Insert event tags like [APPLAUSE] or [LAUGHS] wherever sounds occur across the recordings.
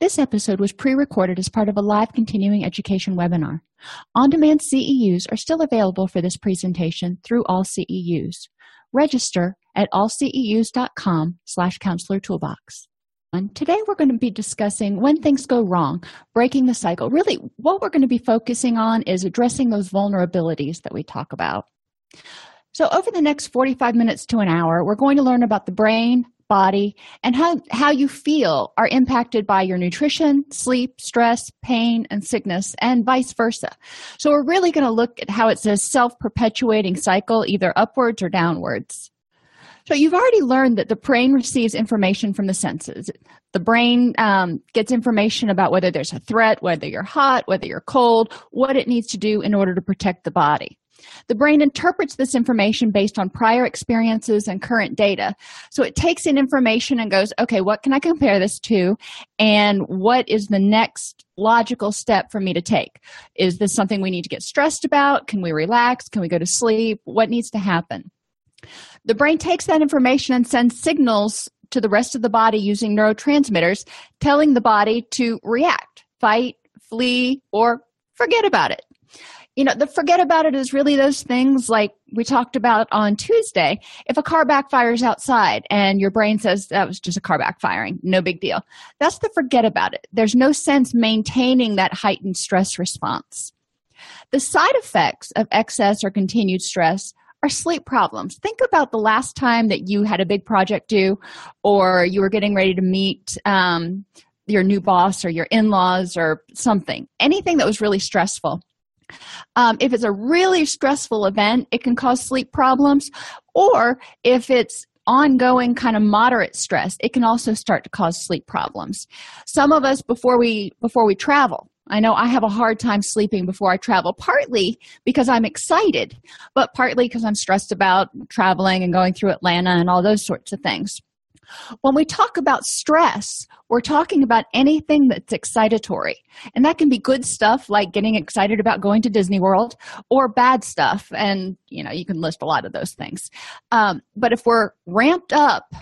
This episode was pre recorded as part of a live continuing education webinar. On demand CEUs are still available for this presentation through all CEUs. Register at allceus.com slash counselor toolbox. Today we're going to be discussing when things go wrong, breaking the cycle. Really, what we're going to be focusing on is addressing those vulnerabilities that we talk about. So, over the next 45 minutes to an hour, we're going to learn about the brain, body, and how, how you feel are impacted by your nutrition, sleep, stress, pain, and sickness, and vice versa. So, we're really going to look at how it's a self perpetuating cycle, either upwards or downwards. So, you've already learned that the brain receives information from the senses. The brain um, gets information about whether there's a threat, whether you're hot, whether you're cold, what it needs to do in order to protect the body. The brain interprets this information based on prior experiences and current data. So it takes in information and goes, okay, what can I compare this to? And what is the next logical step for me to take? Is this something we need to get stressed about? Can we relax? Can we go to sleep? What needs to happen? The brain takes that information and sends signals to the rest of the body using neurotransmitters, telling the body to react, fight, flee, or forget about it you know the forget about it is really those things like we talked about on tuesday. If a car backfires outside and your brain says that was just a car backfiring no big deal. That's the forget about it. There's no sense maintaining that heightened stress response. The side effects of excess or continued stress are sleep problems. Think about the last time that you had a big project due or you were getting ready to meet um, your new boss or your in-laws or something. Anything that was really stressful um, if it's a really stressful event, it can cause sleep problems, or if it's ongoing kind of moderate stress it can also start to cause sleep problems. Some of us before we before we travel i know i have a hard time sleeping before i travel partly because i'm excited but partly because i'm stressed about traveling and going through atlanta and all those sorts of things when we talk about stress, we're talking about anything that's excitatory. And that can be good stuff like getting excited about going to Disney World or bad stuff. And, you know, you can list a lot of those things. Um, but if we're ramped up,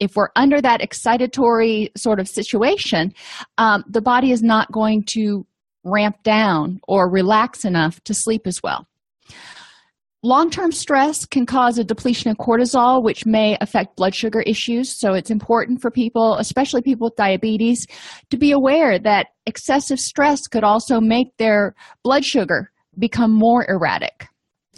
if we're under that excitatory sort of situation, um, the body is not going to ramp down or relax enough to sleep as well. Long term stress can cause a depletion of cortisol, which may affect blood sugar issues. So it's important for people, especially people with diabetes, to be aware that excessive stress could also make their blood sugar become more erratic.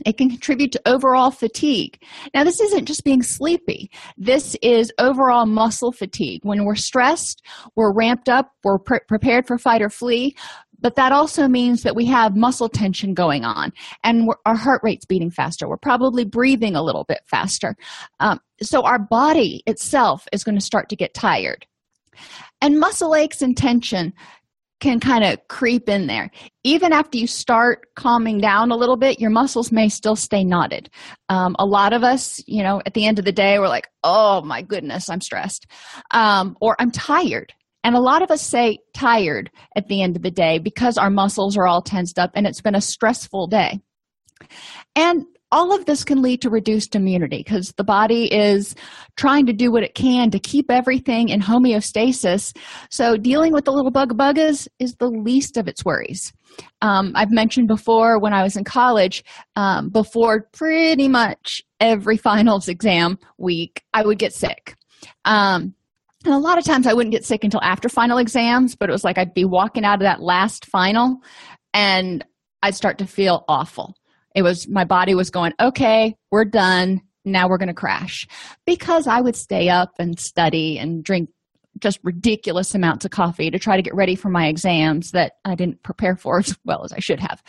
It can contribute to overall fatigue. Now, this isn't just being sleepy. This is overall muscle fatigue. When we're stressed, we're ramped up, we're pre- prepared for fight or flee, but that also means that we have muscle tension going on and our heart rate's beating faster. We're probably breathing a little bit faster. Um, so our body itself is going to start to get tired. And muscle aches and tension can kind of creep in there. Even after you start calming down a little bit your muscles may still stay knotted. Um, a lot of us you know at the end of the day we're like oh my goodness i'm stressed. Um, or i'm tired and a lot of us say tired at the end of the day because our muscles are all tensed up and it's been a stressful day. And all of this can lead to reduced immunity because the body is trying to do what it can to keep everything in homeostasis. So, dealing with the little bug buggas is the least of its worries. Um, I've mentioned before when I was in college, um, before pretty much every [LAUGHS] finals exam week, I would get sick. Um, and a lot of times I wouldn't get sick until after final exams, but it was like I'd be walking out of that last final and I'd start to feel awful. It was my body was going, okay, we're done. Now we're going to crash because I would stay up and study and drink just ridiculous amounts of coffee to try to get ready for my exams that I didn't prepare for [LAUGHS] as well as I should have.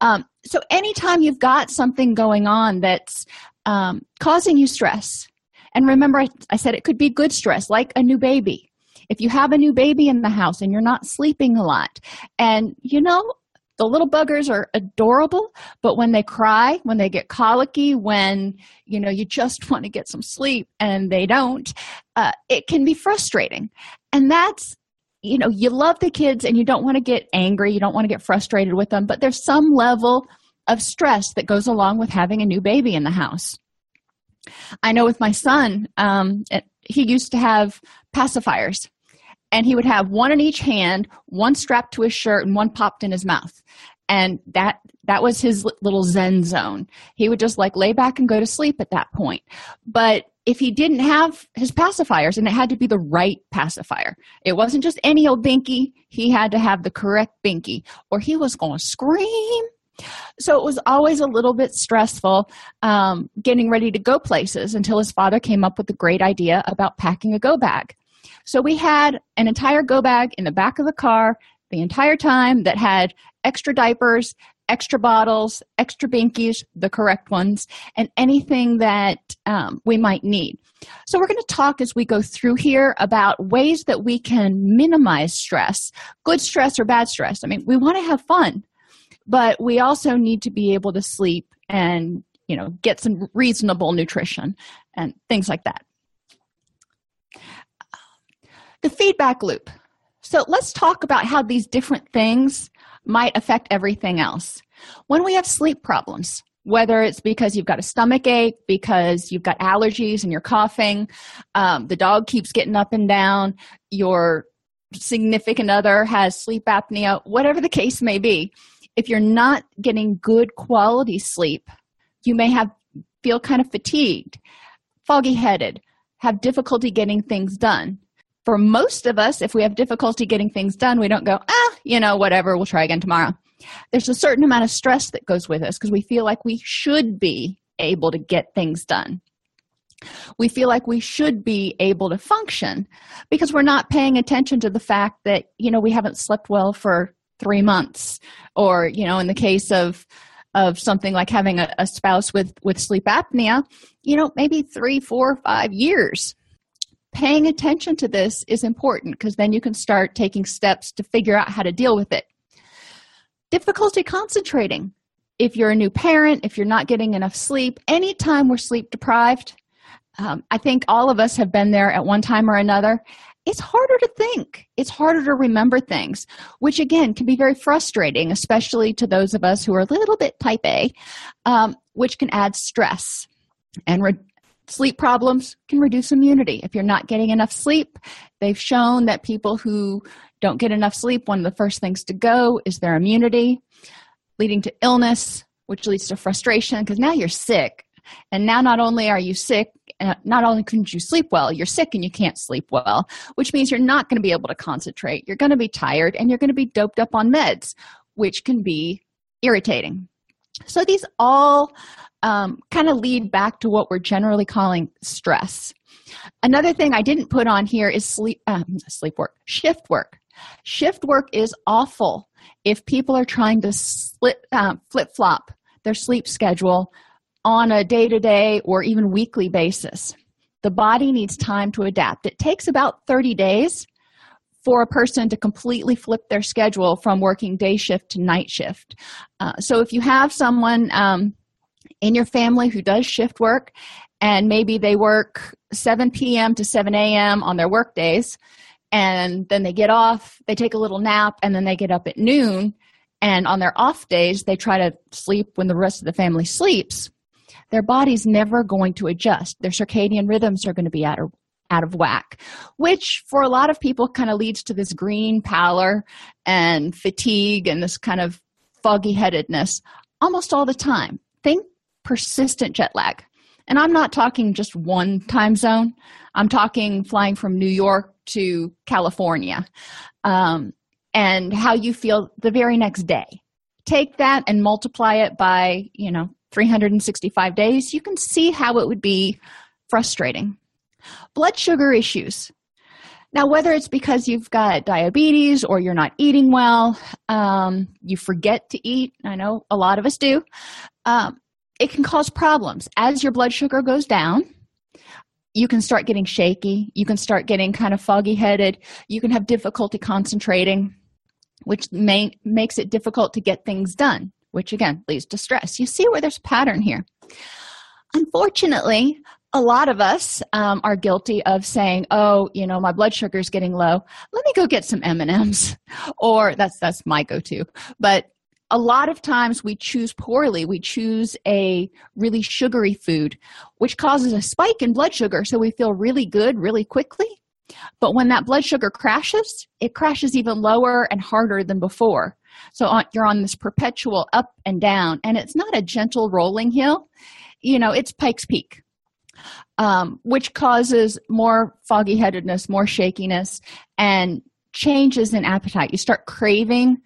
Um, so, anytime you've got something going on that's um, causing you stress, and remember, I, I said it could be good stress, like a new baby. If you have a new baby in the house and you're not sleeping a lot, and you know, the little buggers are adorable but when they cry when they get colicky when you know you just [LAUGHS] want to get some sleep and they don't uh, it can be frustrating and that's you know you love the kids and you don't want to get angry you don't want to get frustrated with them but there's some level of stress that goes along with having a new baby in the house i know with my son um, he used to have pacifiers and he would have one in each hand one strapped to his shirt and one popped in his mouth. And that that was his little zen zone. He would just like lay back and go to sleep at that point. But if he didn't have his pacifiers and it had to be the right pacifier it wasn't just any old binky he had to have the correct binky or he was going to scream so it was always a little bit stressful um, getting ready to go places until his father came up with the great idea about packing a go bag so we had an entire go bag in the back of the car the entire time that had extra diapers, extra bottles, extra binkies, the correct ones, and anything that um, we might need. So, we're going to talk as we go through here about ways that we can minimize stress, good stress or bad stress. I mean, we want to have fun, but we also need to be able to sleep and you know get some reasonable nutrition and things like that the feedback loop. So let's talk about how these different things might affect everything else. When we have sleep problems, whether it's because you've got a stomach ache, because you've got allergies and you're coughing, um, the dog keeps getting up and down, your significant other has sleep apnea, whatever the case may be, if you're not getting good quality sleep, you may have feel kind of fatigued, foggy headed, have difficulty getting things done for most of us, if we have difficulty getting things done, we don't go, ah, you know, whatever, we'll try again tomorrow. There's a certain amount of stress that goes with us because we feel like we should be able to get things done. We feel like we should be able to function because we're not paying attention to the fact that, you know, we haven't slept well for three months. Or, you know, in the case of of something like having a, a spouse with with sleep apnea, you know, maybe three, four, five years paying attention to this is important because then you can start taking steps to figure out how to deal with it. Difficulty concentrating. If you're a new parent, if you're not getting enough sleep, anytime we're sleep deprived, um, I think all of us have been there at one time or another. It's harder to think. It's harder to remember things, which again can be very frustrating, especially to those of us who are a little bit type A, um, which can add stress and re- sleep problems can reduce immunity. If you're not getting enough sleep, they've shown that people who don't get enough sleep, one of the first things to go is their immunity, leading to illness, which leads to frustration because now you're sick. And now, not only are you sick, not only couldn't you sleep well, you're sick and you can't sleep well, which means you're not going to be able to concentrate. You're going to be tired and you're going to be doped up on meds, which can be irritating. So, these all um, kind of lead back to what we're generally calling stress. Another thing I didn't put on here is sleep um, sleep work, shift work. Shift work is awful if people are trying to uh, flip flop their sleep schedule on a day to day or even weekly basis. The body needs time to adapt. It takes about 30 days for a person to completely flip their schedule from working day shift to night shift. Uh, so if you have someone um, in your family who does shift work and maybe they work 7 p.m. to 7 a.m. on their work days and then they get off, they take a little nap, and then they get up at noon. And on their off days, they try to sleep when the rest of the family sleeps. Their body's never going to adjust. Their circadian rhythms are going to be out of, out of whack, which for a lot of people kind of leads to this green pallor and fatigue and this kind of foggy headedness almost all the time. Think persistent jet lag. And I'm not talking just one time zone, I'm talking flying from New York to California um, and how you feel the very next day. Take that and multiply it by, you know, 365 days, you can see how it would be frustrating. Blood sugar issues. Now, whether it's because you've got diabetes or you're not eating well, um, you forget to eat, I know a lot of us do, um, it can cause problems. As your blood sugar goes down, you can start getting shaky, you can start getting kind of foggy headed, you can have difficulty concentrating, which may, makes it difficult to get things done which again leads to stress. You see where there's a pattern here. Unfortunately, a lot of us um, are guilty of saying, "Oh, you know, my blood sugar is getting low. Let me go get some M and M's," [LAUGHS] or that's that's my go-to. But a lot of times we choose poorly. We choose a really sugary food, which causes a spike in blood sugar, so we feel really good really quickly. But when that blood sugar crashes, it crashes even lower and harder than before. So you're on this perpetual up and down, and it's not a gentle rolling hill. You know, it's Pikes Peak, um, which causes more foggy headedness, more shakiness, and changes in appetite. You start craving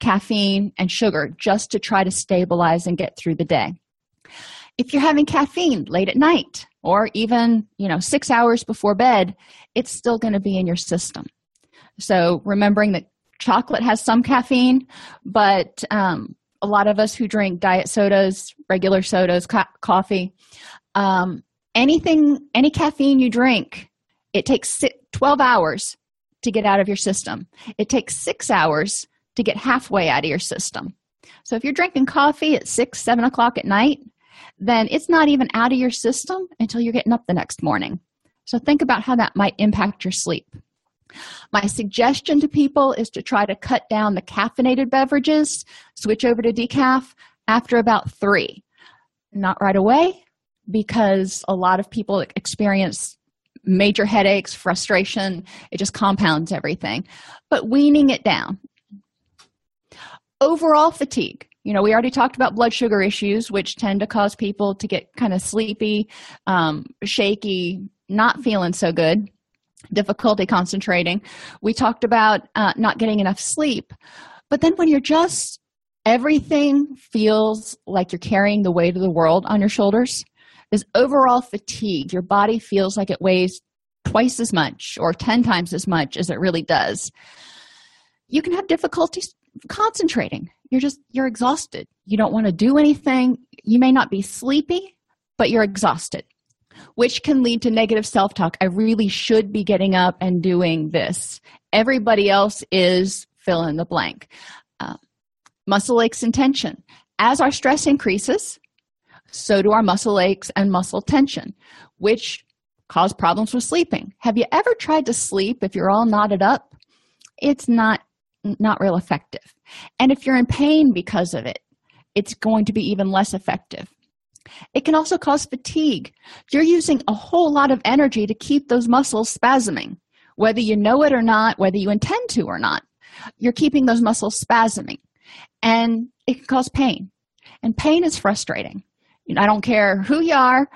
caffeine and sugar just to try to stabilize and get through the day. If you're having caffeine late at night or even, you know, 6 hours before bed, it's still going to be in your system. So remembering that chocolate has some caffeine, but um, a lot of us who drink diet sodas, regular sodas, co- coffee, um, anything, any caffeine you drink, it takes 12 hours to get out of your system. It takes six hours to get halfway out of your system. So if you're drinking coffee at six, seven o'clock at night, then it's not even out of your system until you're getting up the next morning. So think about how that might impact your sleep. My suggestion to people is to try to cut down the caffeinated beverages, switch over to decaf after about three. Not right away, because a lot of people experience major headaches, frustration, it just compounds everything. But weaning it down. Overall fatigue. You know, we already talked about blood sugar issues, which tend to cause people to get kind of sleepy, um, shaky, not feeling so good difficulty concentrating. We talked about uh, not getting enough sleep. But then when you're just, everything feels like you're carrying the weight of the world on your shoulders, this overall fatigue, your body feels like it weighs twice as much or 10 times as much as it really does. You can have difficulties concentrating. You're just, you're exhausted. You don't want to do anything. You may not be sleepy, but you're exhausted which can lead to negative self talk. I really should be getting up and doing this. Everybody else is fill in the blank. Uh, muscle aches and tension. As our stress increases, so do our muscle aches and muscle tension, which cause problems with sleeping. Have you ever tried to sleep if you're all knotted up? It's not not real effective. And if you're in pain because of it, it's going to be even less effective. It can also cause fatigue. You're using a whole lot of energy to keep those muscles spasming, whether you know it or not, whether you intend to or not. You're keeping those muscles spasming, and it can cause pain. And pain is frustrating. I don't care who you are,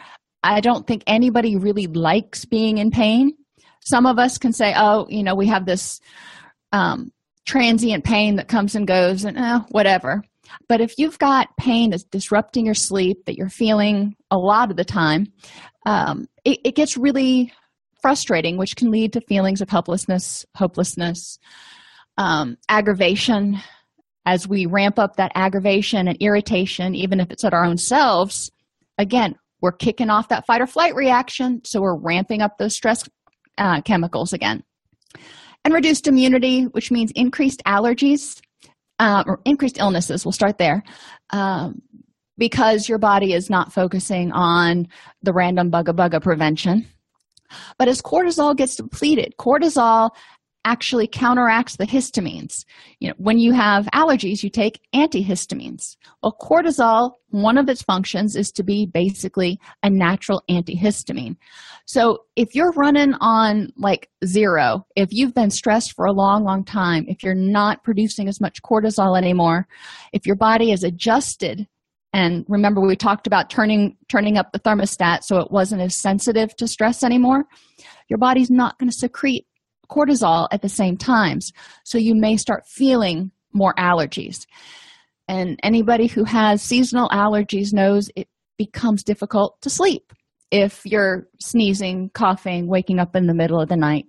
I don't think anybody really likes being in pain. Some of us can say, oh, you know, we have this um, transient pain that comes and goes, and eh, whatever. But if you've got pain that's disrupting your sleep that you're feeling a lot of the time, um, it, it gets really frustrating, which can lead to feelings of helplessness, hopelessness, um, aggravation. As we ramp up that aggravation and irritation, even if it's at our own selves, again, we're kicking off that fight or flight reaction, so we're ramping up those stress uh, chemicals again. And reduced immunity, which means increased allergies uh, or increased illnesses, we'll start there, um, because your body is not focusing on the random bugga bugga prevention. But as cortisol gets depleted, cortisol actually counteracts the histamines. You know, when you have allergies, you take antihistamines. Well, cortisol, one of its functions is to be basically a natural antihistamine. So if you're running on like zero, if you've been stressed for a long, long time, if you're not producing as much cortisol anymore, if your body is adjusted and remember we talked about turning turning up the thermostat so it wasn't as sensitive to stress anymore your body's not going to secrete cortisol at the same times. So you may start feeling more allergies. And anybody who has seasonal allergies knows it becomes difficult to sleep if you're sneezing, coughing, waking up in the middle of the night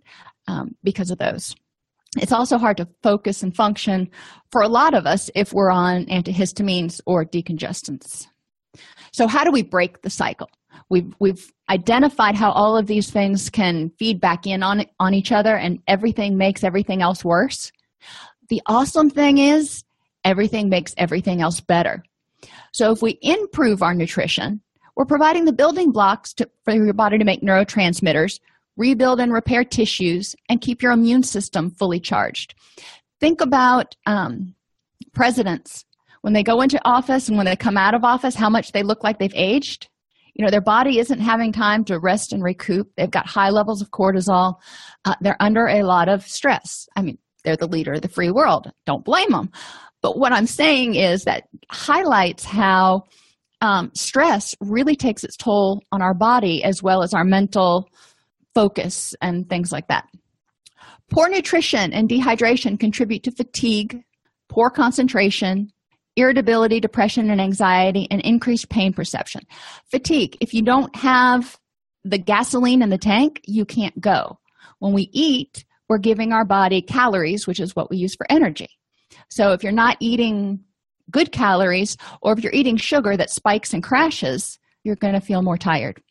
um, because of those. It's also hard to focus and function for a lot of us if we're on antihistamines or decongestants. So, how do we break the cycle? We've, we've identified how all of these things can feed back in on, on each other and everything makes everything else worse. The awesome thing is, everything makes everything else better. So, if we improve our nutrition, we're providing the building blocks to, for your body to make neurotransmitters, rebuild and repair tissues, and keep your immune system fully charged. Think about um, presidents when they go into office and when they come out of office, how much they look like they've aged you know their body isn't having time to rest and recoup. They've got high levels of cortisol. Uh, they're under a lot of stress. I mean they're the leader of the free world. Don't blame them but what i'm saying is that highlights how um, stress really takes its toll on our body as well as our mental focus and things like that. Poor nutrition and dehydration contribute to fatigue poor concentration irritability, depression, and anxiety, and increased pain perception. Fatigue. If you don't have the gasoline in the tank, you can't go. When we eat, we're giving our body calories, which is what we use for energy. So if you're not eating good calories, or if you're eating sugar that spikes and crashes, you're going to feel more tired.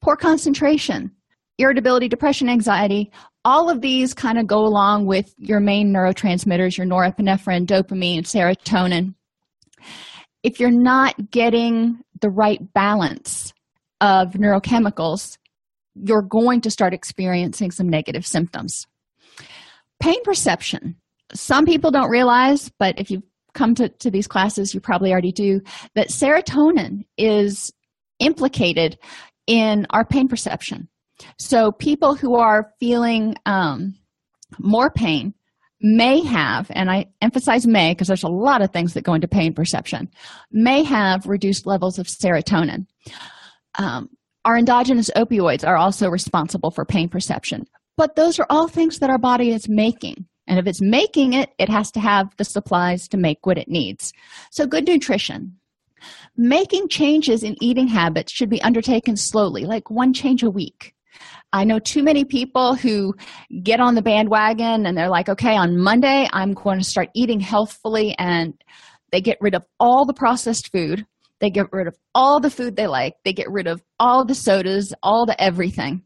Poor concentration, irritability, depression, anxiety, all of these kind of go along with your main neurotransmitters, your norepinephrine, dopamine, serotonin. If you're not getting the right balance of neurochemicals, you're going to start experiencing some negative symptoms. Pain perception. Some people don't realize, but if you've come to, to these classes, you probably already do, that serotonin is implicated in our pain perception. So, people who are feeling um, more pain may have, and I emphasize may because there's a lot of things that go into pain perception, may have reduced levels of serotonin. Um, our endogenous opioids are also responsible for pain perception, but those are all things that our body is making. And if it's making it, it has to have the supplies to make what it needs. So, good nutrition. Making changes in eating habits should be undertaken slowly, like one change a week. I know too many people who get on the bandwagon and they're like, okay, on Monday, I'm going to start eating healthfully, and they get rid of all the processed food. They get rid of all the food they like. They get rid of all the sodas, all the everything.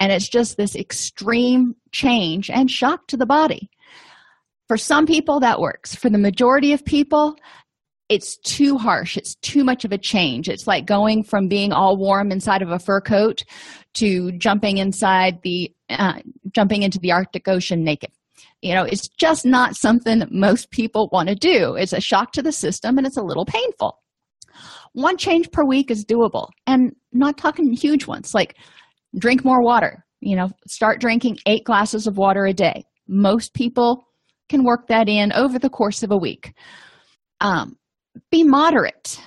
And it's just this extreme change and shock to the body. For some people, that works. For the majority of people, it's too harsh. It's too much of a change. It's like going from being all warm inside of a fur coat to jumping inside the uh, jumping into the Arctic Ocean naked. You know, it's just not something that most people want to do. It's a shock to the system and it's a little painful. One change per week is doable, and not talking huge ones like drink more water. You know, start drinking eight glasses of water a day. Most people can work that in over the course of a week. Um, be moderate.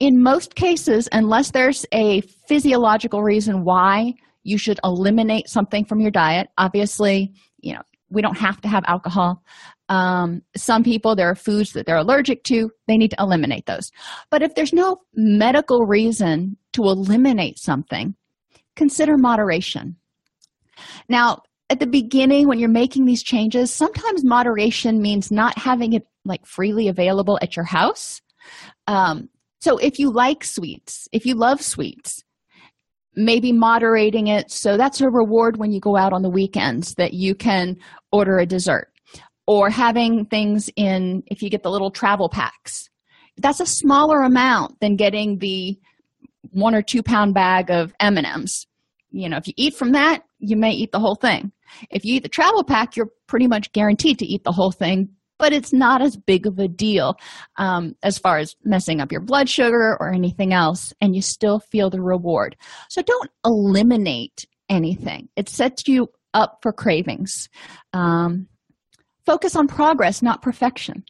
In most cases, unless there's a physiological reason why you should eliminate something from your diet, obviously, you know, we don't have to have alcohol. Um, some people, there are foods that they're allergic to, they need to eliminate those. But if there's no medical reason to eliminate something, consider moderation. Now, at the beginning, when you're making these changes, sometimes moderation means not having it like freely available at your house. Um, so if you like sweets, if you love sweets, maybe moderating it. So that's a reward when you go out on the weekends that you can order a dessert. Or having things in if you get the little travel packs. That's a smaller amount than getting the one or two pound bag of m&ms you know if you eat from that you may eat the whole thing. If you eat the travel pack you're pretty much guaranteed to eat the whole thing but it's not as big of a deal um, as far as messing up your blood sugar or anything else and you still feel the reward. So don't eliminate anything. It sets you up for cravings. Um, focus on progress not perfection.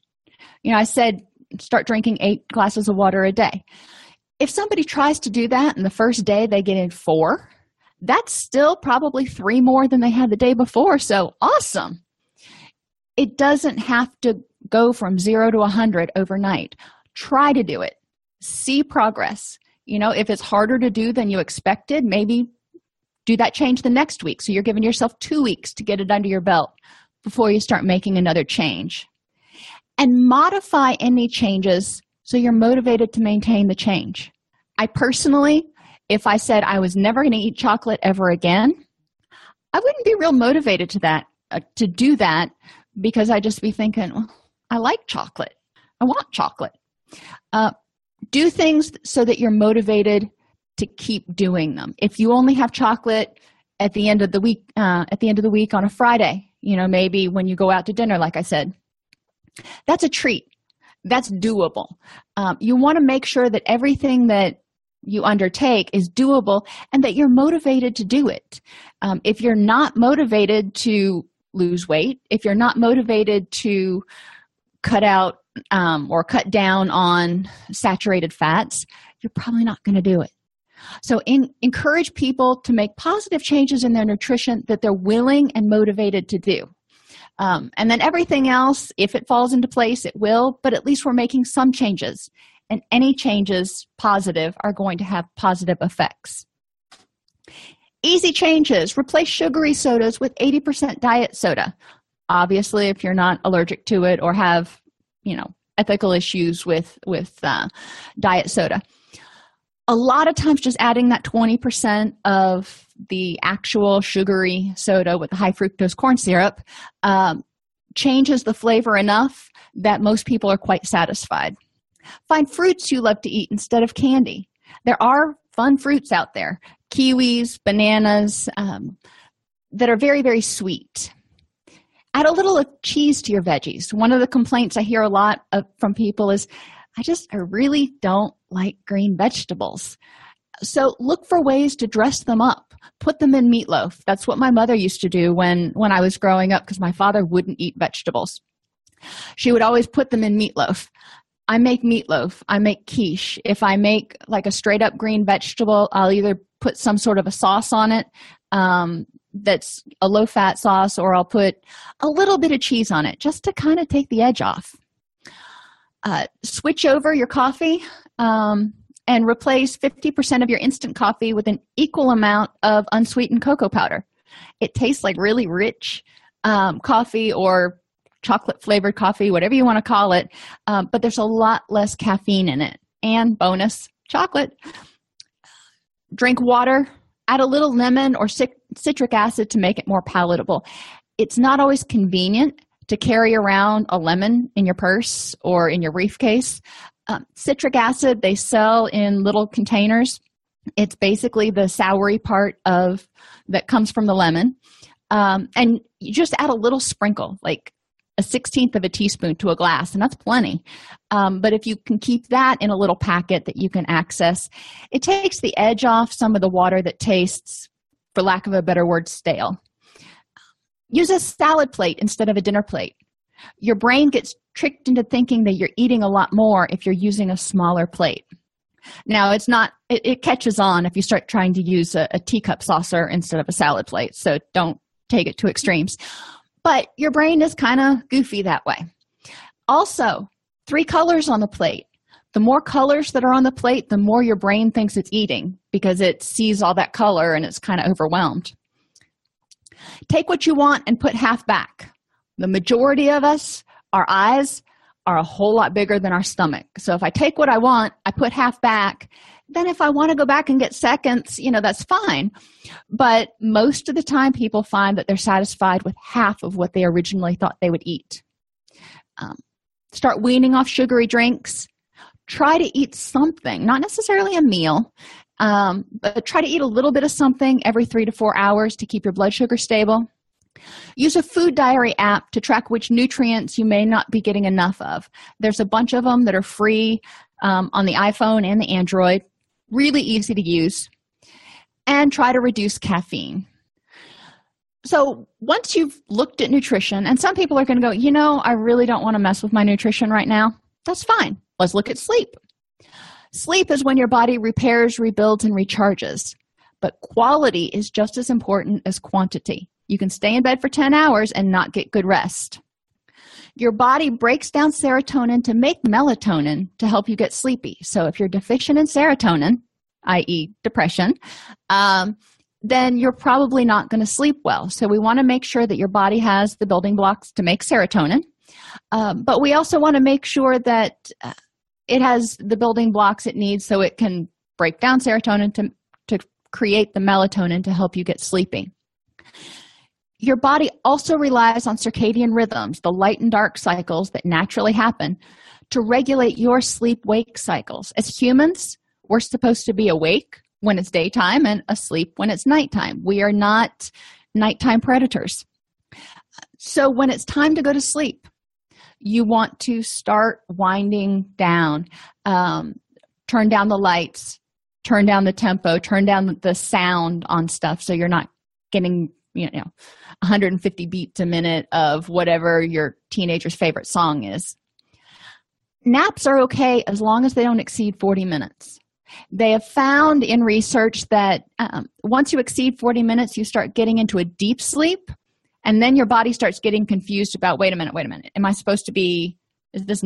You know i said start drinking eight glasses of water a day. If somebody tries to do that and the first day they get in four that's still probably three more than they had the day before. So awesome it doesn't have to go from zero to a 100 overnight. Try to do it. See progress. You know if it's harder to do than you expected maybe do that change the next week. So you're giving yourself two weeks to get it under your belt before you start making another change. And modify any changes so you're motivated to maintain the change. I personally, if I said I was never going to eat chocolate ever again, I wouldn't be real motivated to that uh, to do that because I'd just be thinking, well, I like chocolate. I want chocolate. Uh, do things so that you're motivated to keep doing them. If you only have chocolate at the end of the week, uh, at the end of the week on a Friday, you know, maybe when you go out to dinner, like I said, that's a treat that's doable um, you want to make sure that everything that you undertake is doable and that you're motivated to do it um, if you're not motivated to lose weight if you're not motivated to cut out um, or cut down on saturated fats you're probably not going to do it so in, encourage people to make positive changes in their nutrition that they're willing and motivated to do um, and then everything else, if it falls into place, it will, but at least we're making some changes. And any changes positive are going to have positive effects. Easy changes replace sugary sodas with 80% diet soda. Obviously, if you're not allergic to it or have, you know, ethical issues with with uh, diet soda a lot of times just adding that 20% of the actual sugary soda with the high fructose corn syrup um, changes the flavor enough that most people are quite satisfied. Find fruits you love to eat instead of candy. There are fun fruits out there kiwis, bananas um, that are very, very sweet. Add a little of cheese to your veggies. One of the complaints I hear a lot of, from people is I just, I really don't like green vegetables. So look for ways to dress them up. Put them in meatloaf. That's what my mother used to do when, when I was growing up because my father wouldn't eat vegetables. She would always put them in meatloaf. I make meatloaf. I make quiche. If I make like a straight up green vegetable, I'll either put some sort of a sauce on it um, that's a low fat sauce, or I'll put a little bit of cheese on it just to kind of take the edge off uh, switch over your coffee um, and replace 50% of your instant coffee with an equal amount of unsweetened cocoa powder. It tastes like really rich um, coffee or chocolate flavored coffee, whatever you want to call it, um, but there's a lot less caffeine in it. And bonus, chocolate. Drink water, add a little lemon or citric acid to make it more palatable. It's not always convenient to carry around a lemon in your purse or in your briefcase. Um, citric acid, they sell in little containers. It's basically the soury part of that comes from the lemon. Um, and you just add a little sprinkle, like a 16th of a teaspoon to a glass, and that's plenty. Um, but if you can keep that in a little packet that you can access, it takes the edge off some of the water that tastes, for lack of a better word, stale. Use a salad plate instead of a dinner plate. Your brain gets tricked into thinking that you're eating a lot more if you're using a smaller plate. Now, it's not, it, it catches on if you start trying to use a, a teacup saucer instead of a salad plate, so don't take it to extremes. But your brain is kind of goofy that way. Also, three colors on the plate. The more colors that are on the plate, the more your brain thinks it's eating because it sees all that color and it's kind of overwhelmed. Take what you want and put half back. The majority of us, our eyes are a whole lot bigger than our stomach. So if I take what I want, I put half back. Then if I want to go back and get seconds, you know, that's fine. But most of the time, people find that they're satisfied with half of what they originally thought they would eat. Um, start weaning off sugary drinks. Try to eat something, not necessarily a meal, Um, but try to eat a little bit of something every three to four hours to keep your blood sugar stable. Use a food diary app to track which nutrients you may not be getting enough of. There's a bunch of them that are free um, on the iPhone and the Android. Really easy to use. And try to reduce caffeine. So, once you've looked at nutrition, and some people are going to go, you know, I really don't want to mess with my nutrition right now. That's fine. Let's look at sleep. Sleep is when your body repairs, rebuilds, and recharges. But quality is just as important as quantity. You can stay in bed for 10 hours and not get good rest. Your body breaks down serotonin to make melatonin to help you get sleepy. So, if you're deficient in serotonin, i.e., depression, um, then you're probably not going to sleep well. So, we want to make sure that your body has the building blocks to make serotonin. Um, but we also want to make sure that uh, it has the building blocks it needs so it can break down serotonin to, to create the melatonin to help you get sleeping. Your body also relies on circadian rhythms, the light and dark cycles that naturally happen, to regulate your sleep wake cycles. As humans, we're supposed to be awake when it's daytime and asleep when it's nighttime. We are not nighttime predators. So, when it's time to go to sleep, you want to start winding down um, turn down the lights turn down the tempo turn down the sound on stuff so you're not getting you know 150 beats a minute of whatever your teenager's favorite song is. Naps are okay as long as they don't exceed 40 minutes. They have found in research that um, once you exceed 40 minutes you start getting into a deep sleep and then your body starts getting confused about wait a minute wait a minute. Am i supposed to be is this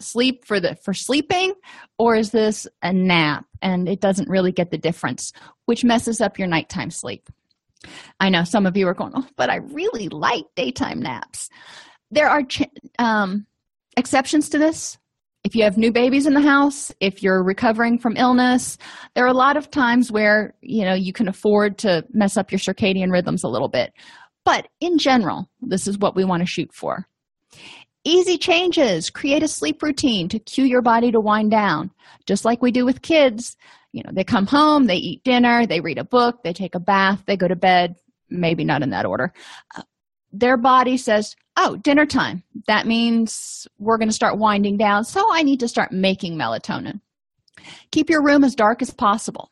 sleep for the for sleeping or is this a nap? And it doesn't really get the difference which messes up your nighttime sleep i know some of you are going oh but i really like daytime naps there are ch- um, exceptions to this if you have new babies in the house if you're recovering from illness there are a lot of times where you know you can afford to mess up your circadian rhythms a little bit but in general, this is what we want to shoot for. Easy changes. Create a sleep routine to cue your body to wind down. Just like we do with kids. You know, they come home, they eat dinner, they read a book, they take a bath, they go to bed, maybe not in that order. Uh, their body says, Oh, dinner time. That means we're going to start winding down. So I need to start making melatonin. Keep your room as dark as possible.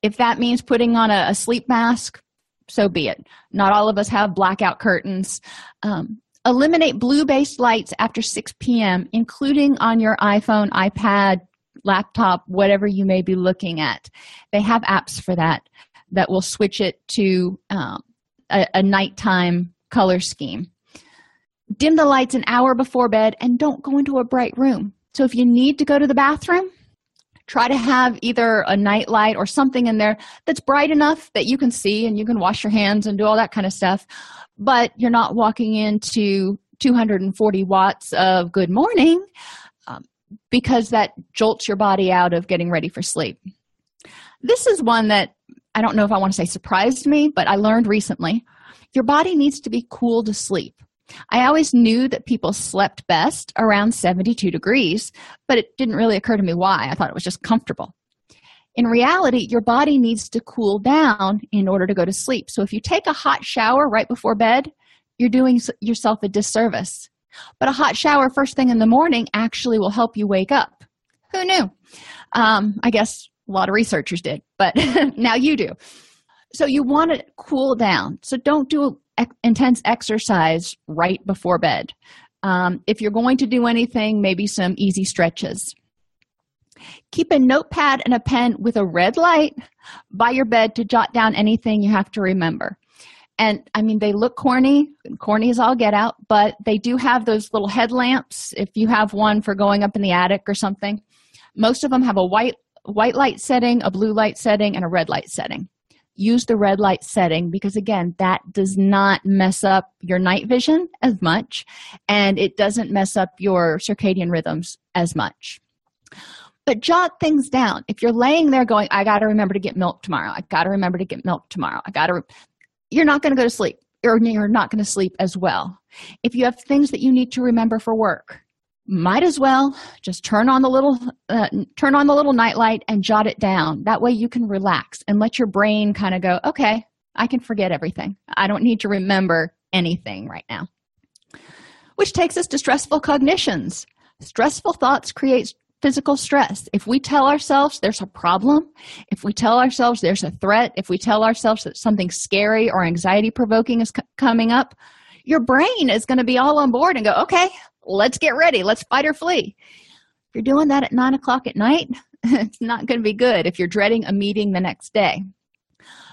If that means putting on a, a sleep mask, so be it. Not all of us have blackout curtains. Um, eliminate blue based lights after 6 p.m., including on your iPhone, iPad, laptop, whatever you may be looking at. They have apps for that that will switch it to um, a, a nighttime color scheme. Dim the lights an hour before bed and don't go into a bright room. So if you need to go to the bathroom, try to have either a night light or something in there that's bright enough that you can see and you can wash your hands and do all that kind of stuff but you're not walking into 240 watts of good morning because that jolts your body out of getting ready for sleep this is one that i don't know if i want to say surprised me but i learned recently your body needs to be cool to sleep I always knew that people slept best around 72 degrees, but it didn't really occur to me why. I thought it was just comfortable. In reality, your body needs to cool down in order to go to sleep. So if you take a hot shower right before bed, you're doing yourself a disservice. But a hot shower first thing in the morning actually will help you wake up. Who knew? Um, I guess a lot of researchers did, but [LAUGHS] now you do. So you want to cool down. So don't do intense exercise right before bed. Um, if you're going to do anything, maybe some easy stretches. Keep a notepad and a pen with a red light by your bed to jot down anything you have to remember. And I mean, they look corny, corny as all get out, but they do have those little headlamps. If you have one for going up in the attic or something, most of them have a white white light setting, a blue light setting, and a red light setting. Use the red light setting because again that does not mess up your night vision as much and it doesn't mess up your circadian rhythms as much. But jot things down. If you're laying there going i got to remember to get milk tomorrow. I got to remember to get milk tomorrow. I got to re-, you're not going to go to sleep or you're not going to sleep as well. If you have things that you need to remember for work might as well just turn on the little uh, turn on the little nightlight and jot it down. That way you can relax and let your brain kind of go okay i can forget everything. I don't need to remember anything right now. Which takes us to stressful cognitions. Stressful thoughts create physical stress. If we tell ourselves there's a problem if we tell ourselves there's a threat if we tell ourselves that something scary or anxiety provoking is c- coming up your brain is going to be all on board and go okay let's get ready. Let's fight or flee. If you're doing that at nine o'clock at night [LAUGHS] it's not going to be good if you're dreading a meeting the next day.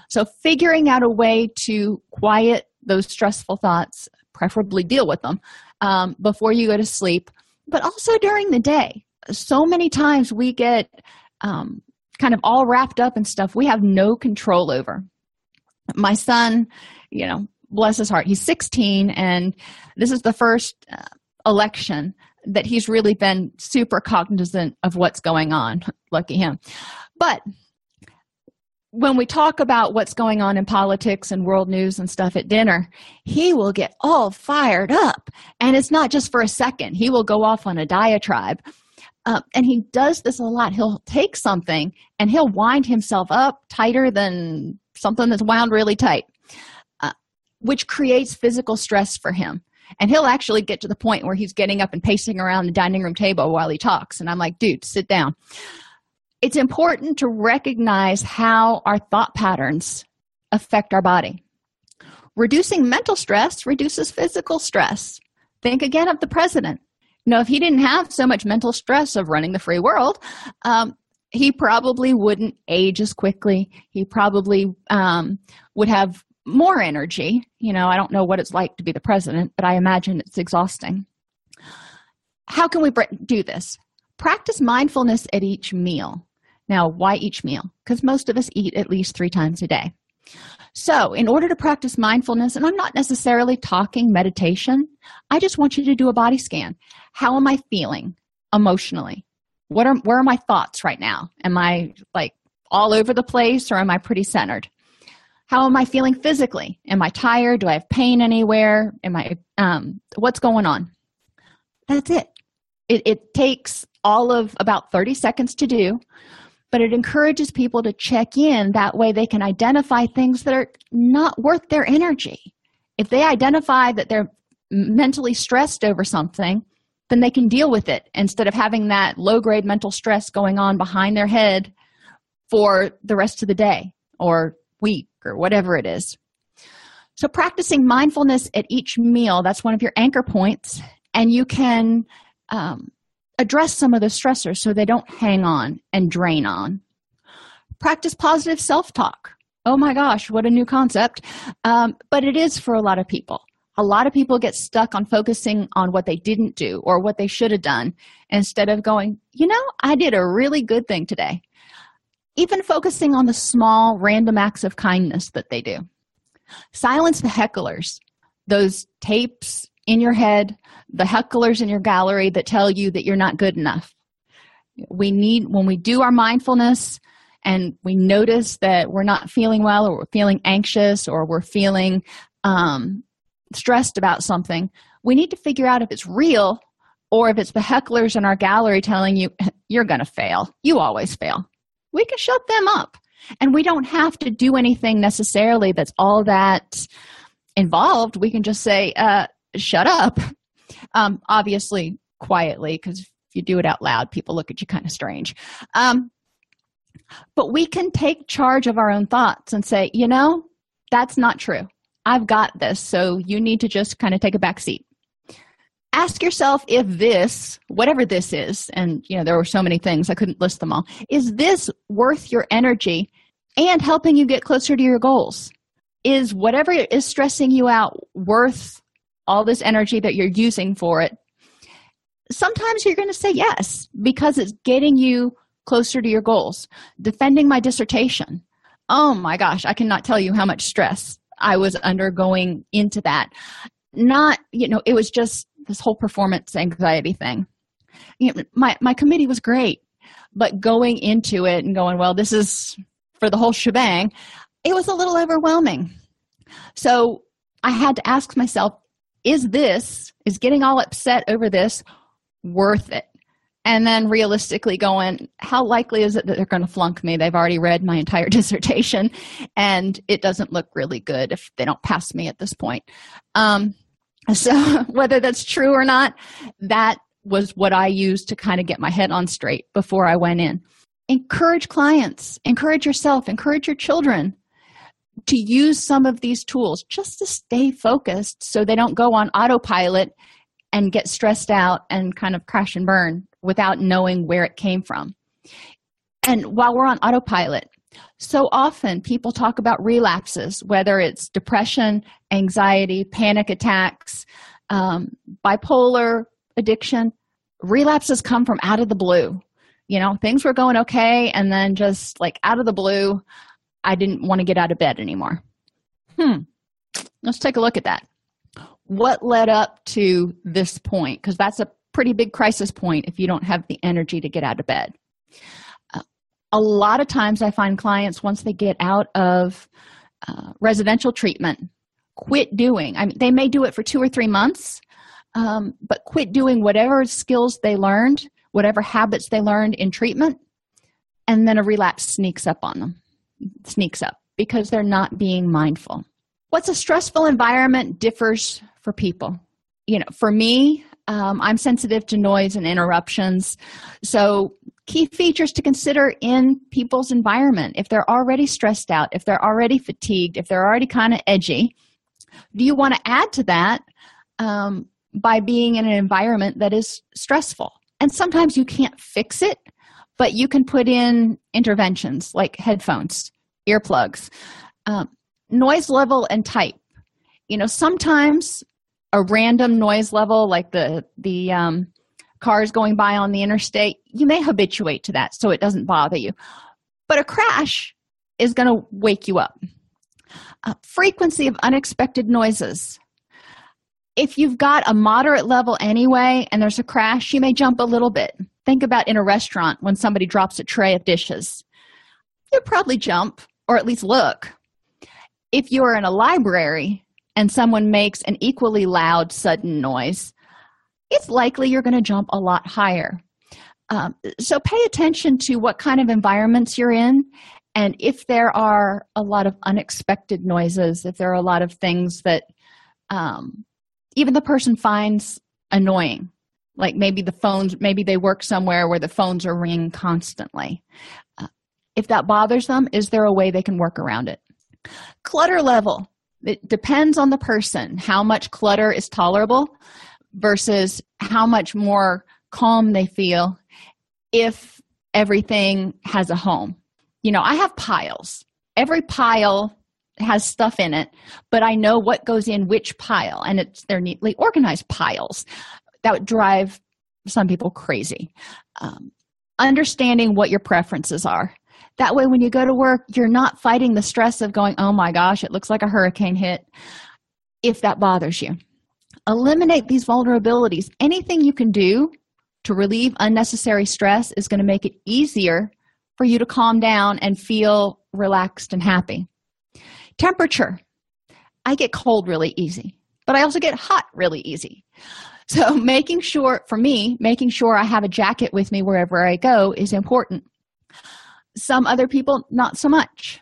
So figuring out a way to quiet those stressful thoughts preferably deal with them um, before you go to sleep but also during the day so many times we get um, kind of all wrapped up in stuff we have no control over my son you know bless his heart he's 16 and this is the first uh, election that he's really been super cognizant of what's going on. [LAUGHS] Lucky him. But when we talk about what's going on in politics and world news and stuff at dinner, he will get all fired up. And it's not just for a second, he will go off on a diatribe. Uh, and he does this a lot. He'll take something and he'll wind himself up tighter than something that's wound really tight, uh, which creates physical stress for him. And he'll actually get to the point where he's getting up and pacing around the dining room table while he talks. And i'm like dude sit down. It's important to recognize how our thought patterns affect our body. Reducing mental stress reduces physical stress. Think again of the president you if he didn't have so much mental stress of running the free world um, he probably wouldn't age as quickly he probably um, would have more energy. You know, I don't know what it's like to be the president, but I imagine it's exhausting. How can we do this? Practice mindfulness at each meal. Now, why each meal? Because most of us eat at least three times a day. So, in order to practice mindfulness, and I'm not necessarily talking meditation, I just want you to do a body scan. How am I feeling emotionally? What are where are my thoughts right now? Am I like all over the place or am I pretty centered? how am i feeling physically am i tired do i have pain anywhere am i um, what's going on that's it. it it takes all of about 30 seconds to do but it encourages people to check in. That way they can identify things that are not worth their energy. If they identify that they're mentally stressed over something then they can deal with it instead of having that low grade mental stress going on behind their head for the rest of the day or week or whatever it is. So, practicing mindfulness at each meal, that's one of your anchor points, and you can um, address some of the stressors so they don't hang on and drain on. Practice positive self talk. Oh my gosh, what a new concept. Um, but it is for a lot of people. A lot of people get stuck on focusing on what they didn't do or what they should have done instead of going, you know, I did a really good thing today even focusing on the small random acts of kindness that they do. Silence the hecklers, those tapes in your head, the hecklers in your gallery that tell you that you're not good enough. We need, when we do our mindfulness and we notice that we're not feeling well or we're feeling anxious or we're feeling um, stressed about something, we need to figure out if it's real or if it's the hecklers in our gallery telling you, [LAUGHS] you're going to fail. You always fail we can shut them up and we don't have to do anything necessarily that's all that involved we can just say uh, shut up. Um, obviously quietly because if you do it out loud people look at you kind of strange. Um, but we can take charge of our own thoughts and say you know that's not true. I've got this so you need to just kind of take a back seat. Ask yourself if this whatever this is and you know there were so many things i couldn't list them all. Is this worth your energy and helping you get closer to your goals? Is whatever is stressing you out worth all this energy that you're using for it sometimes you're going to say yes because it's getting you closer to your goals. Defending my dissertation. Oh my gosh i cannot tell you how much stress i was undergoing into that. Not you know it was just this whole performance anxiety thing. You know, my my committee was great but going into it and going well this is for the whole shebang it was a little overwhelming. So i had to ask myself is this is getting all upset over this worth it? And then realistically going, how likely is it that they're going to flunk me? They've already read my entire [LAUGHS] dissertation and it doesn't look really good if they don't pass me at this point. Um, so, [LAUGHS] whether that's true or not, that was what I used to kind of get my head on straight before I went in. Encourage clients, encourage yourself, encourage your children to use some of these tools just to stay focused so they don't go on autopilot and get stressed out and kind of crash and burn without knowing where it came from. And while we're on autopilot, so often people talk about relapses, whether it's depression, anxiety, panic attacks, um, bipolar addiction. Relapses come from out of the blue. You know, things were going okay, and then just like out of the blue, I didn't want to get out of bed anymore. Hmm. Let's take a look at that. What led up to this point? Because that's a pretty big crisis point if you don't have the energy to get out of bed. A lot of times, I find clients, once they get out of uh, residential treatment, quit doing. I mean, they may do it for two or three months, um, but quit doing whatever skills they learned, whatever habits they learned in treatment, and then a relapse sneaks up on them sneaks up because they're not being mindful. What's a stressful environment differs for people. You know, for me, um, I'm sensitive to noise and interruptions. So, key features to consider in people's environment if they're already stressed out, if they're already fatigued, if they're already kind of edgy, do you want to add to that um, by being in an environment that is stressful? And sometimes you can't fix it, but you can put in interventions like headphones earplugs um, noise level and type. You know sometimes a random noise level like the the um, cars going by on the interstate you may habituate to that so it doesn't bother you. But a crash is going to wake you up. Uh, frequency of unexpected noises. If you've got a moderate level anyway and there's a crash you may jump a little bit think about in a restaurant when somebody drops a tray of dishes you probably jump or at least look. If you're in a library and someone makes an equally loud, sudden noise, it's likely you're going to jump a lot higher. Um, so pay attention to what kind of environments you're in and if there are a lot of unexpected noises, if there are a lot of things that um, even the person finds annoying, like maybe the phones, maybe they work somewhere where the phones are ringing constantly. Uh, if that bothers them, is there a way they can work around it? Clutter level. It depends on the person how much clutter is tolerable versus how much more calm they feel if everything has a home. You know, I have piles. Every pile has stuff in it, but I know what goes in which pile, and it's they're neatly organized piles. That would drive some people crazy. Um, understanding what your preferences are that way, when you go to work, you're not fighting the stress of going, oh my gosh, it looks like a hurricane hit, if that bothers you. Eliminate these vulnerabilities. Anything you can do to relieve unnecessary stress is going to make it easier for you to calm down and feel relaxed and happy. Temperature. I get cold really easy, but I also get hot really easy. So, [LAUGHS] making sure, for me, making sure I have a jacket with me wherever I go is important. Some other people not so much.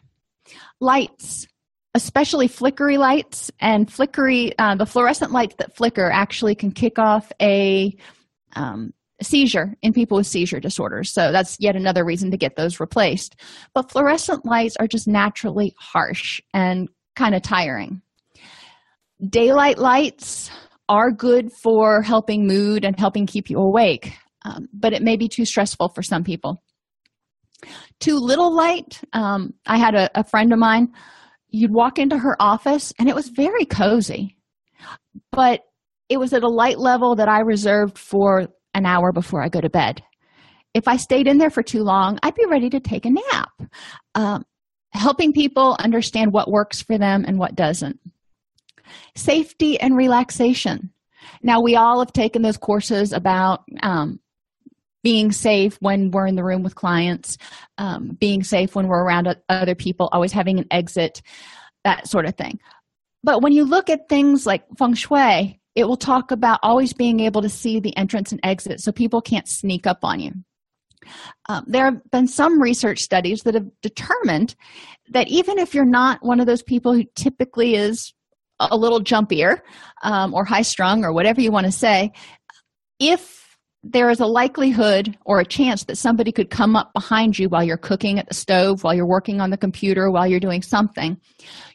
Lights especially flickery lights and flickery uh, the fluorescent lights that flicker actually can kick off a um, seizure in people with seizure disorders. So that's yet another reason to get those replaced. But fluorescent lights are just naturally harsh and kind of tiring. Daylight lights are good for helping mood and helping keep you awake um, but it may be too stressful for some people. Too little light um, i had a, a friend of mine you'd walk into her office and it was very cozy but it was at a light level that i reserved for an hour before i go to bed. If i stayed in there for too long i'd be ready to take a nap um, helping people understand what works for them and what doesn't safety and relaxation now we all have taken those courses about um, being safe when we're in the room with clients, um, being safe when we're around other people, always having an exit, that sort of thing. But when you look at things like feng shui, it will talk about always being able to see the entrance and exit so people can't sneak up on you. Um, there have been some research studies that have determined that even if you're not one of those people who typically is a little jumpier um, or high strung or whatever you want to say, if there is a likelihood or a chance that somebody could come up behind you while you're cooking at the stove, while you're working on the computer, while you're doing something,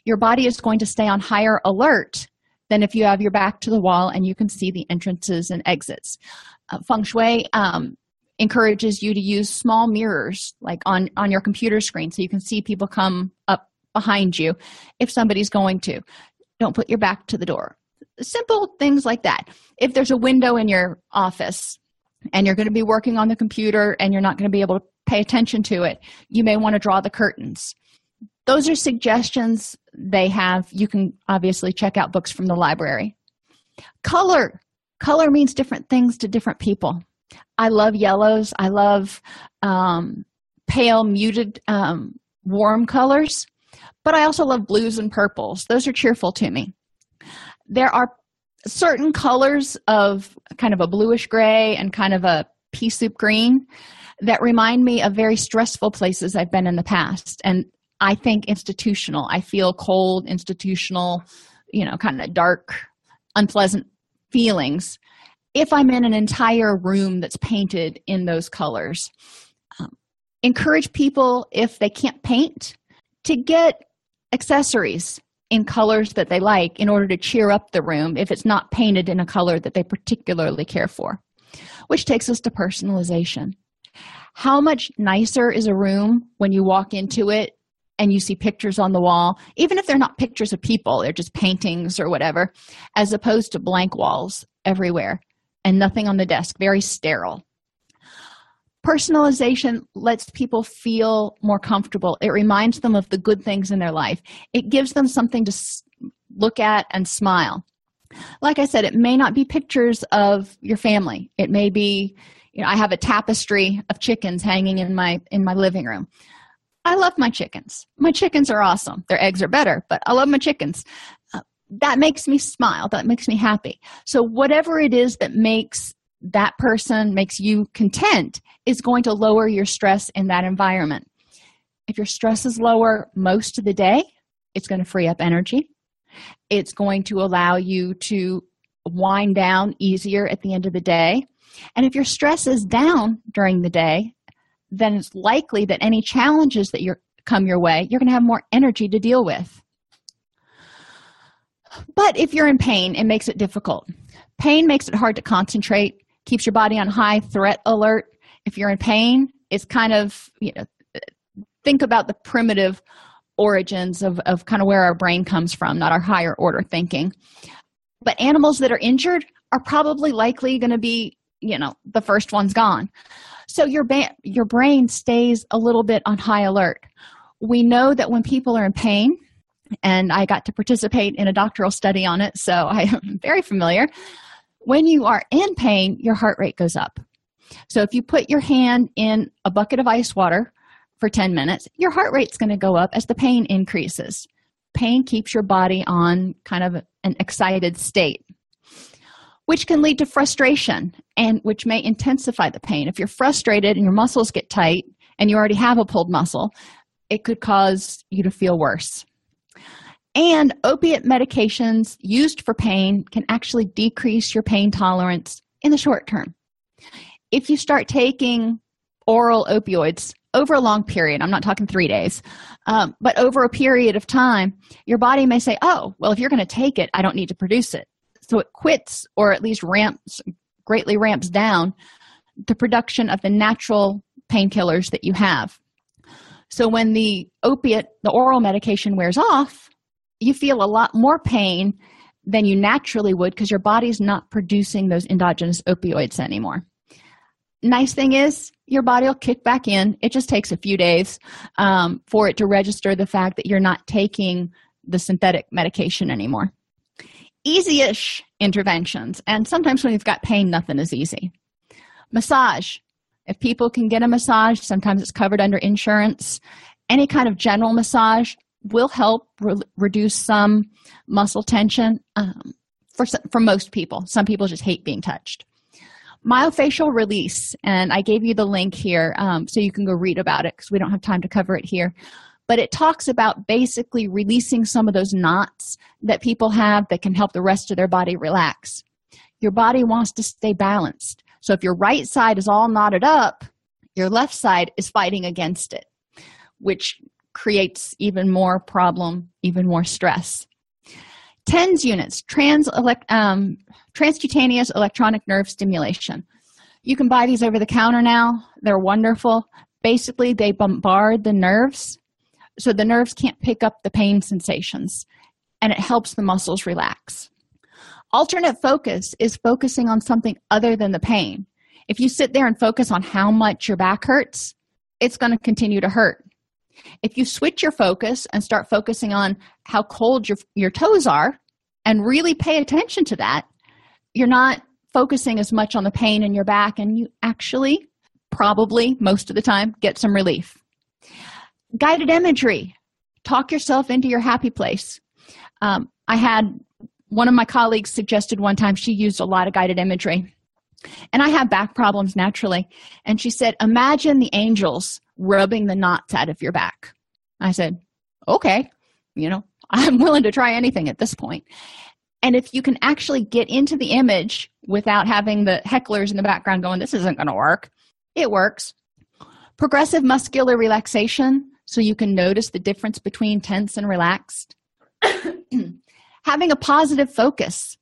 your body is going to stay on higher alert than if you have your back to the wall and you can see the entrances and exits. Uh, feng Shui um, encourages you to use small mirrors, like on, on your computer screen, so you can see people come up behind you if somebody's going to. Don't put your back to the door. Simple things like that. If there's a window in your office, and you're going to be working on the computer and you're not going to be able to pay attention to it, you may want to draw the curtains. Those are suggestions they have. You can obviously check out books from the library. Color. Color means different things to different people. I love yellows. I love um, pale, muted, um, warm colors, but I also love blues and purples. Those are cheerful to me. There are certain colors of kind of a bluish gray and kind of a pea soup green that remind me of very stressful places I've been in the past. And I think institutional. I feel cold, institutional, you know, kind of dark, unpleasant feelings if I'm in an entire room that's painted in those colors. Um, encourage people, if they can't paint, to get accessories in colors that they like in order to cheer up the room if it's not painted in a color that they particularly care for. Which takes us to personalization. How much nicer is a room when you walk into it and you see pictures on the wall, even if they're not pictures of people, they're just paintings or whatever, as opposed to blank walls everywhere and nothing on the desk, very sterile. Personalization lets people feel more comfortable. It reminds them of the good things in their life. It gives them something to look at and smile. Like I said, it may not be pictures of your family. It may be, you know, I have a tapestry of chickens hanging in my in my living room. I love my chickens. My chickens are awesome. Their eggs are better, but I love my chickens. Uh, that makes me smile. That makes me happy. So whatever it is that makes that person makes you content is going to lower your stress in that environment. If your stress is lower most of the day, it's going to free up energy. It's going to allow you to wind down easier at the end of the day. And if your stress is down during the day, then it's likely that any challenges that you come your way, you're going to have more energy to deal with. But if you're in pain, it makes it difficult. Pain makes it hard to concentrate keeps your body on high threat alert. If you're in pain it's kind of you know think about the primitive origins of, of kind of where our brain comes from not our higher order thinking. But animals that are injured are probably likely going to be you know the first one's gone. So your ba- your brain stays a little bit on high alert. We know that when people are in pain and i got to participate in a doctoral study on it so i am [LAUGHS] very familiar when you are in pain, your heart rate goes up. So if you put your hand in a bucket of ice water for 10 minutes, your heart rate's going to go up as the pain increases. Pain keeps your body on kind of an excited state, which can lead to frustration and which may intensify the pain. If you're frustrated and your muscles get tight and you already have a pulled muscle, it could cause you to feel worse. And opiate medications used for pain can actually decrease your pain tolerance in the short term. If you start taking oral opioids over a long period, I'm not talking three days, um, but over a period of time, your body may say, oh, well, if you're going to take it, I don't need to produce it. So it quits or at least ramps, greatly ramps down the production of the natural painkillers that you have. So when the opiate, the oral medication wears off, you feel a lot more pain than you naturally would because your body's not producing those endogenous opioids anymore. Nice thing is, your body will kick back in. It just takes a few days um, for it to register the fact that you're not taking the synthetic medication anymore. Easy ish interventions, and sometimes when you've got pain, nothing is easy. Massage. If people can get a massage, sometimes it's covered under insurance. Any kind of general massage will help re- reduce some muscle tension. Um, for for most people. Some people just hate being touched. Myofascial release, and I gave you the link here um, so you can go read about it because we don't have time to cover it here. But it talks about basically releasing some of those knots that people have that can help the rest of their body relax. Your body wants to stay balanced. So if your right side is all knotted up, your left side is fighting against it, which creates even more problem, even more stress. TENS units, trans um, transcutaneous electronic nerve stimulation. You can buy these over the counter now. They're wonderful. Basically, they bombard the nerves so the nerves can't pick up the pain sensations and it helps the muscles relax. Alternate focus is focusing on something other than the pain. If you sit there and focus on how much your back hurts, it's going to continue to hurt. If you switch your focus and start focusing on how cold your, your toes are and really pay attention to that, you're not focusing as much on the pain in your back and you actually probably most of the time get some relief. Guided imagery. Talk yourself into your happy place. Um, i had one of my colleagues suggested one time she used a lot of guided imagery. And i have back problems naturally. And she said imagine the angels rubbing the knots out of your back i said okay you know [LAUGHS] i'm willing to try anything at this point. and if you can actually get into the image without having the hecklers in the background going, this isn't going to work, it works. Progressive muscular relaxation, so you can notice the difference between tense and relaxed. [COUGHS] Having a positive focus.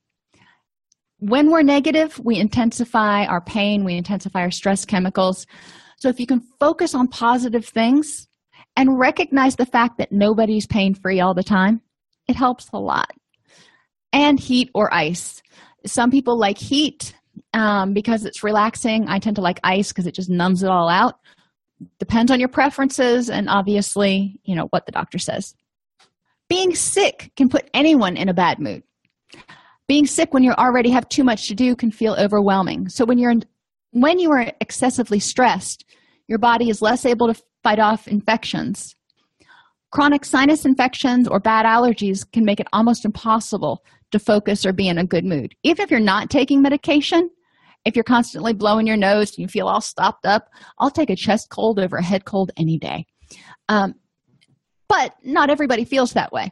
When we're negative, we intensify our pain, we intensify our stress chemicals. So if you can focus on positive things and recognize the fact that nobody's pain free all the time, it helps a lot and heat or ice. Some people like heat um, because it's relaxing. I tend to like ice because it just numbs it all out. Depends on your preferences and obviously, you know, what the doctor says. Being sick can put anyone in a bad mood. Being sick when you already have too much to do can feel overwhelming. So when you're in, when you are excessively stressed, your body is less able to fight off infections. Chronic sinus infections or bad allergies can make it almost impossible to focus or be in a good mood. Even if you're not taking medication, if you're constantly blowing your nose and you feel all stopped up, I'll take a chest cold over a head cold any day. Um, but not everybody feels that way.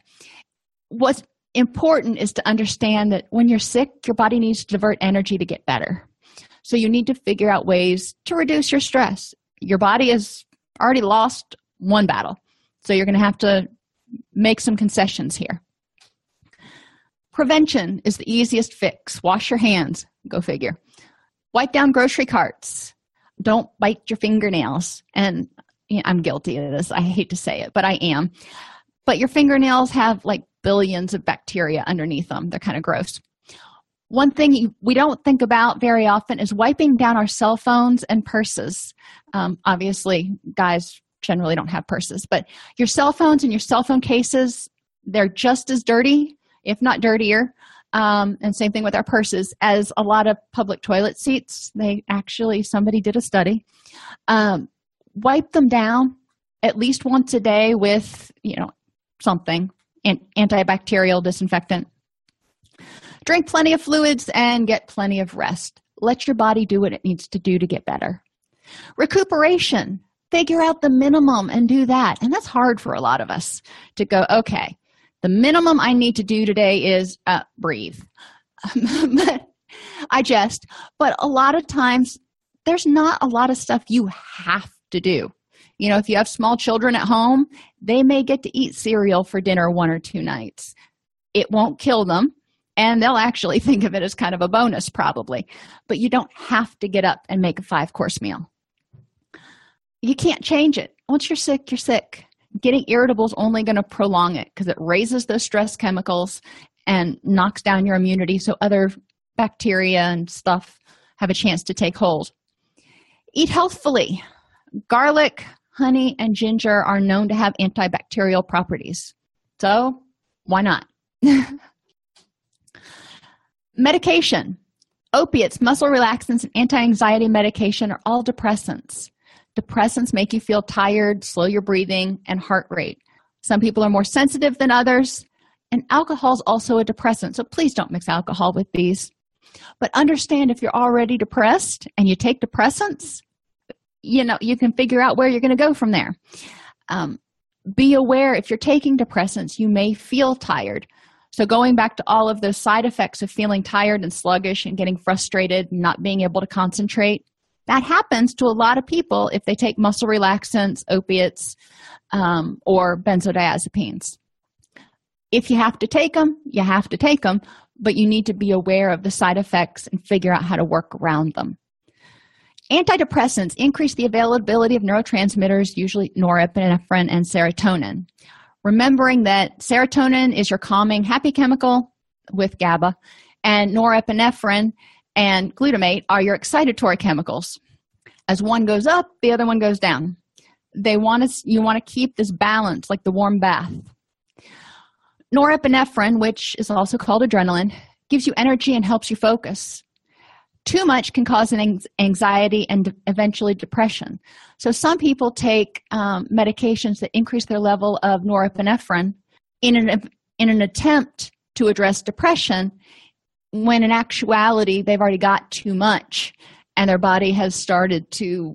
What's important is to understand that when you're sick, your body needs to divert energy to get better. So you need to figure out ways to reduce your stress. Your body has already lost one battle, so you're going to have to make some concessions here. Prevention is the easiest fix. Wash your hands. Go figure. Wipe down grocery carts. Don't bite your fingernails. And you know, I'm guilty of this. I hate to say it, but I am. But your fingernails have like billions of bacteria underneath them. They're kind of gross. One thing we don't think about very often is wiping down our cell phones and purses. Um, obviously, guys generally don't have purses, but your cell phones and your cell phone cases, they're just as dirty if not dirtier. Um, and same thing with our purses, as a lot of public toilet seats. They actually, somebody did a study. Um, wipe them down at least once a day with, you know, something, an antibacterial disinfectant. Drink plenty of fluids and get plenty of rest. Let your body do what it needs to do to get better. Recuperation. Figure out the minimum and do that. And that's hard for a lot of us to go, okay, the minimum I need to do today is uh, breathe. [LAUGHS] I jest, but a lot of times there's not a lot of stuff you have to do. You know, if you have small children at home, they may get to eat cereal for dinner one or two nights. It won't kill them, and they'll actually [LAUGHS] think of it as kind of a bonus, probably. But you don't have to get up and make a five course meal. You can't change it. Once you're sick, you're sick getting irritable is only going to prolong it because it raises those stress chemicals and knocks down your immunity so other bacteria and stuff have a chance to take hold. Eat healthfully. Garlic, honey, and ginger are known to have antibacterial properties. So, why not? [LAUGHS] Medication. Opiates, muscle relaxants, and anti anxiety medication are all depressants. Depressants make you feel tired, slow your breathing, and heart rate. Some people are more sensitive than others. And alcohol is also a depressant, so please don't mix alcohol with these. But understand if you're already depressed and you take depressants, you know, you can figure out where you're going to go from there. Um, be aware if you're taking depressants, you may feel tired. So, going back to all of those side effects of feeling tired and sluggish and getting frustrated and not being able to concentrate, that happens to a lot of people if they take muscle relaxants, opiates, um, or benzodiazepines. If you have to take them, you have to take them, but you need to be aware of the side effects and figure out how to work around them. Antidepressants increase the availability of neurotransmitters, usually norepinephrine and serotonin. Remembering that serotonin is your calming, happy chemical with GABA, and norepinephrine and glutamate are your excitatory chemicals. As one goes up, the other one goes down. They want to, you want to keep this balance like the warm bath. Norepinephrine, which is also called adrenaline, gives you energy and helps you focus. Too much can cause an anxiety and eventually depression. So, some people take um, medications that increase their level of norepinephrine in an, in an attempt to address depression, when in actuality, they've already got too much and their body has started to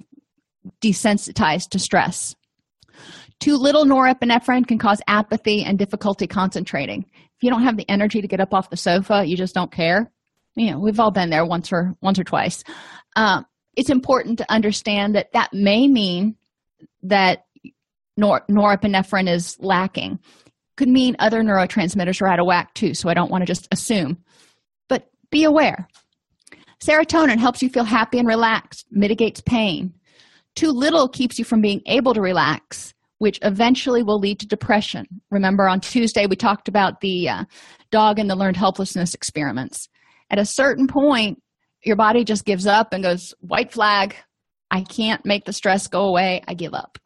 desensitize to stress. Too little norepinephrine can cause apathy and difficulty concentrating. If you don't have the energy to get up off the sofa, you just don't care. You know, we've all been there once or once or twice. Um, it's important to understand that that may mean that nor- norepinephrine is lacking. Could mean other neurotransmitters are out of whack too. So I don't want to just assume, but be aware. Serotonin helps you feel happy and relaxed, mitigates pain. Too little keeps you from being able to relax which eventually will lead to depression. Remember, on Tuesday, we talked about the uh, dog and the learned helplessness experiments. At a certain point, your body just gives up and goes, white flag, I can't make the stress go away, I give up.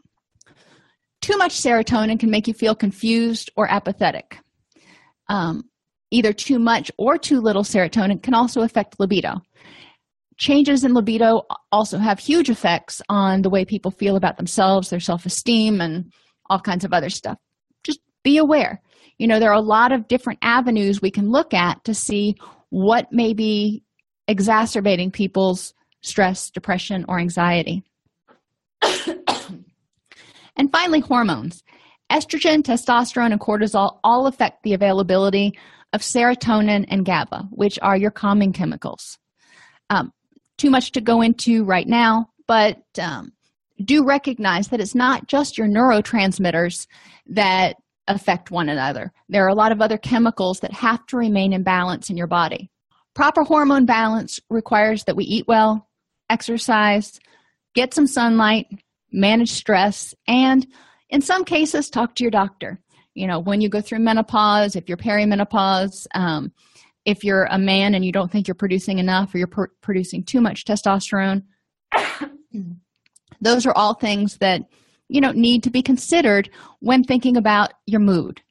Too much serotonin can make you feel confused or apathetic. Um, either too much or too little serotonin can also affect libido changes in libido also have huge effects on the way people feel about themselves, their self esteem, and all kinds of other stuff. Just be aware. You know, there are a lot of different avenues we can look at to see what may be exacerbating people's stress, depression, or anxiety. [COUGHS] and finally, hormones. Estrogen, testosterone, and cortisol all affect the availability of serotonin and GABA, which are your calming chemicals. Um, too much to go into right now, but um, do recognize that it's not just your neurotransmitters that affect one another. There are a lot of other chemicals that have to remain in balance in your body. Proper hormone balance requires that we eat well, exercise, get some sunlight, manage stress, and in some cases, talk to your doctor. You know, when you go through menopause, if you're perimenopause, um, if you're a man and you don't think you're producing enough or you're pr- producing too much testosterone [COUGHS] those are all things that you know need to be considered when thinking about your mood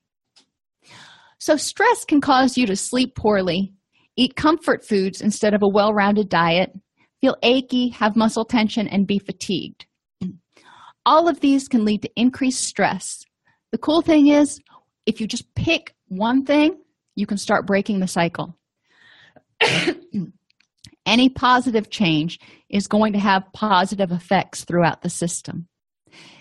so stress can cause you to sleep poorly eat comfort foods instead of a well-rounded diet feel achy have muscle tension and be fatigued all of these can lead to increased stress the cool thing is if you just pick one thing you can start breaking the cycle. [COUGHS] Any positive change is going to have positive effects throughout the system.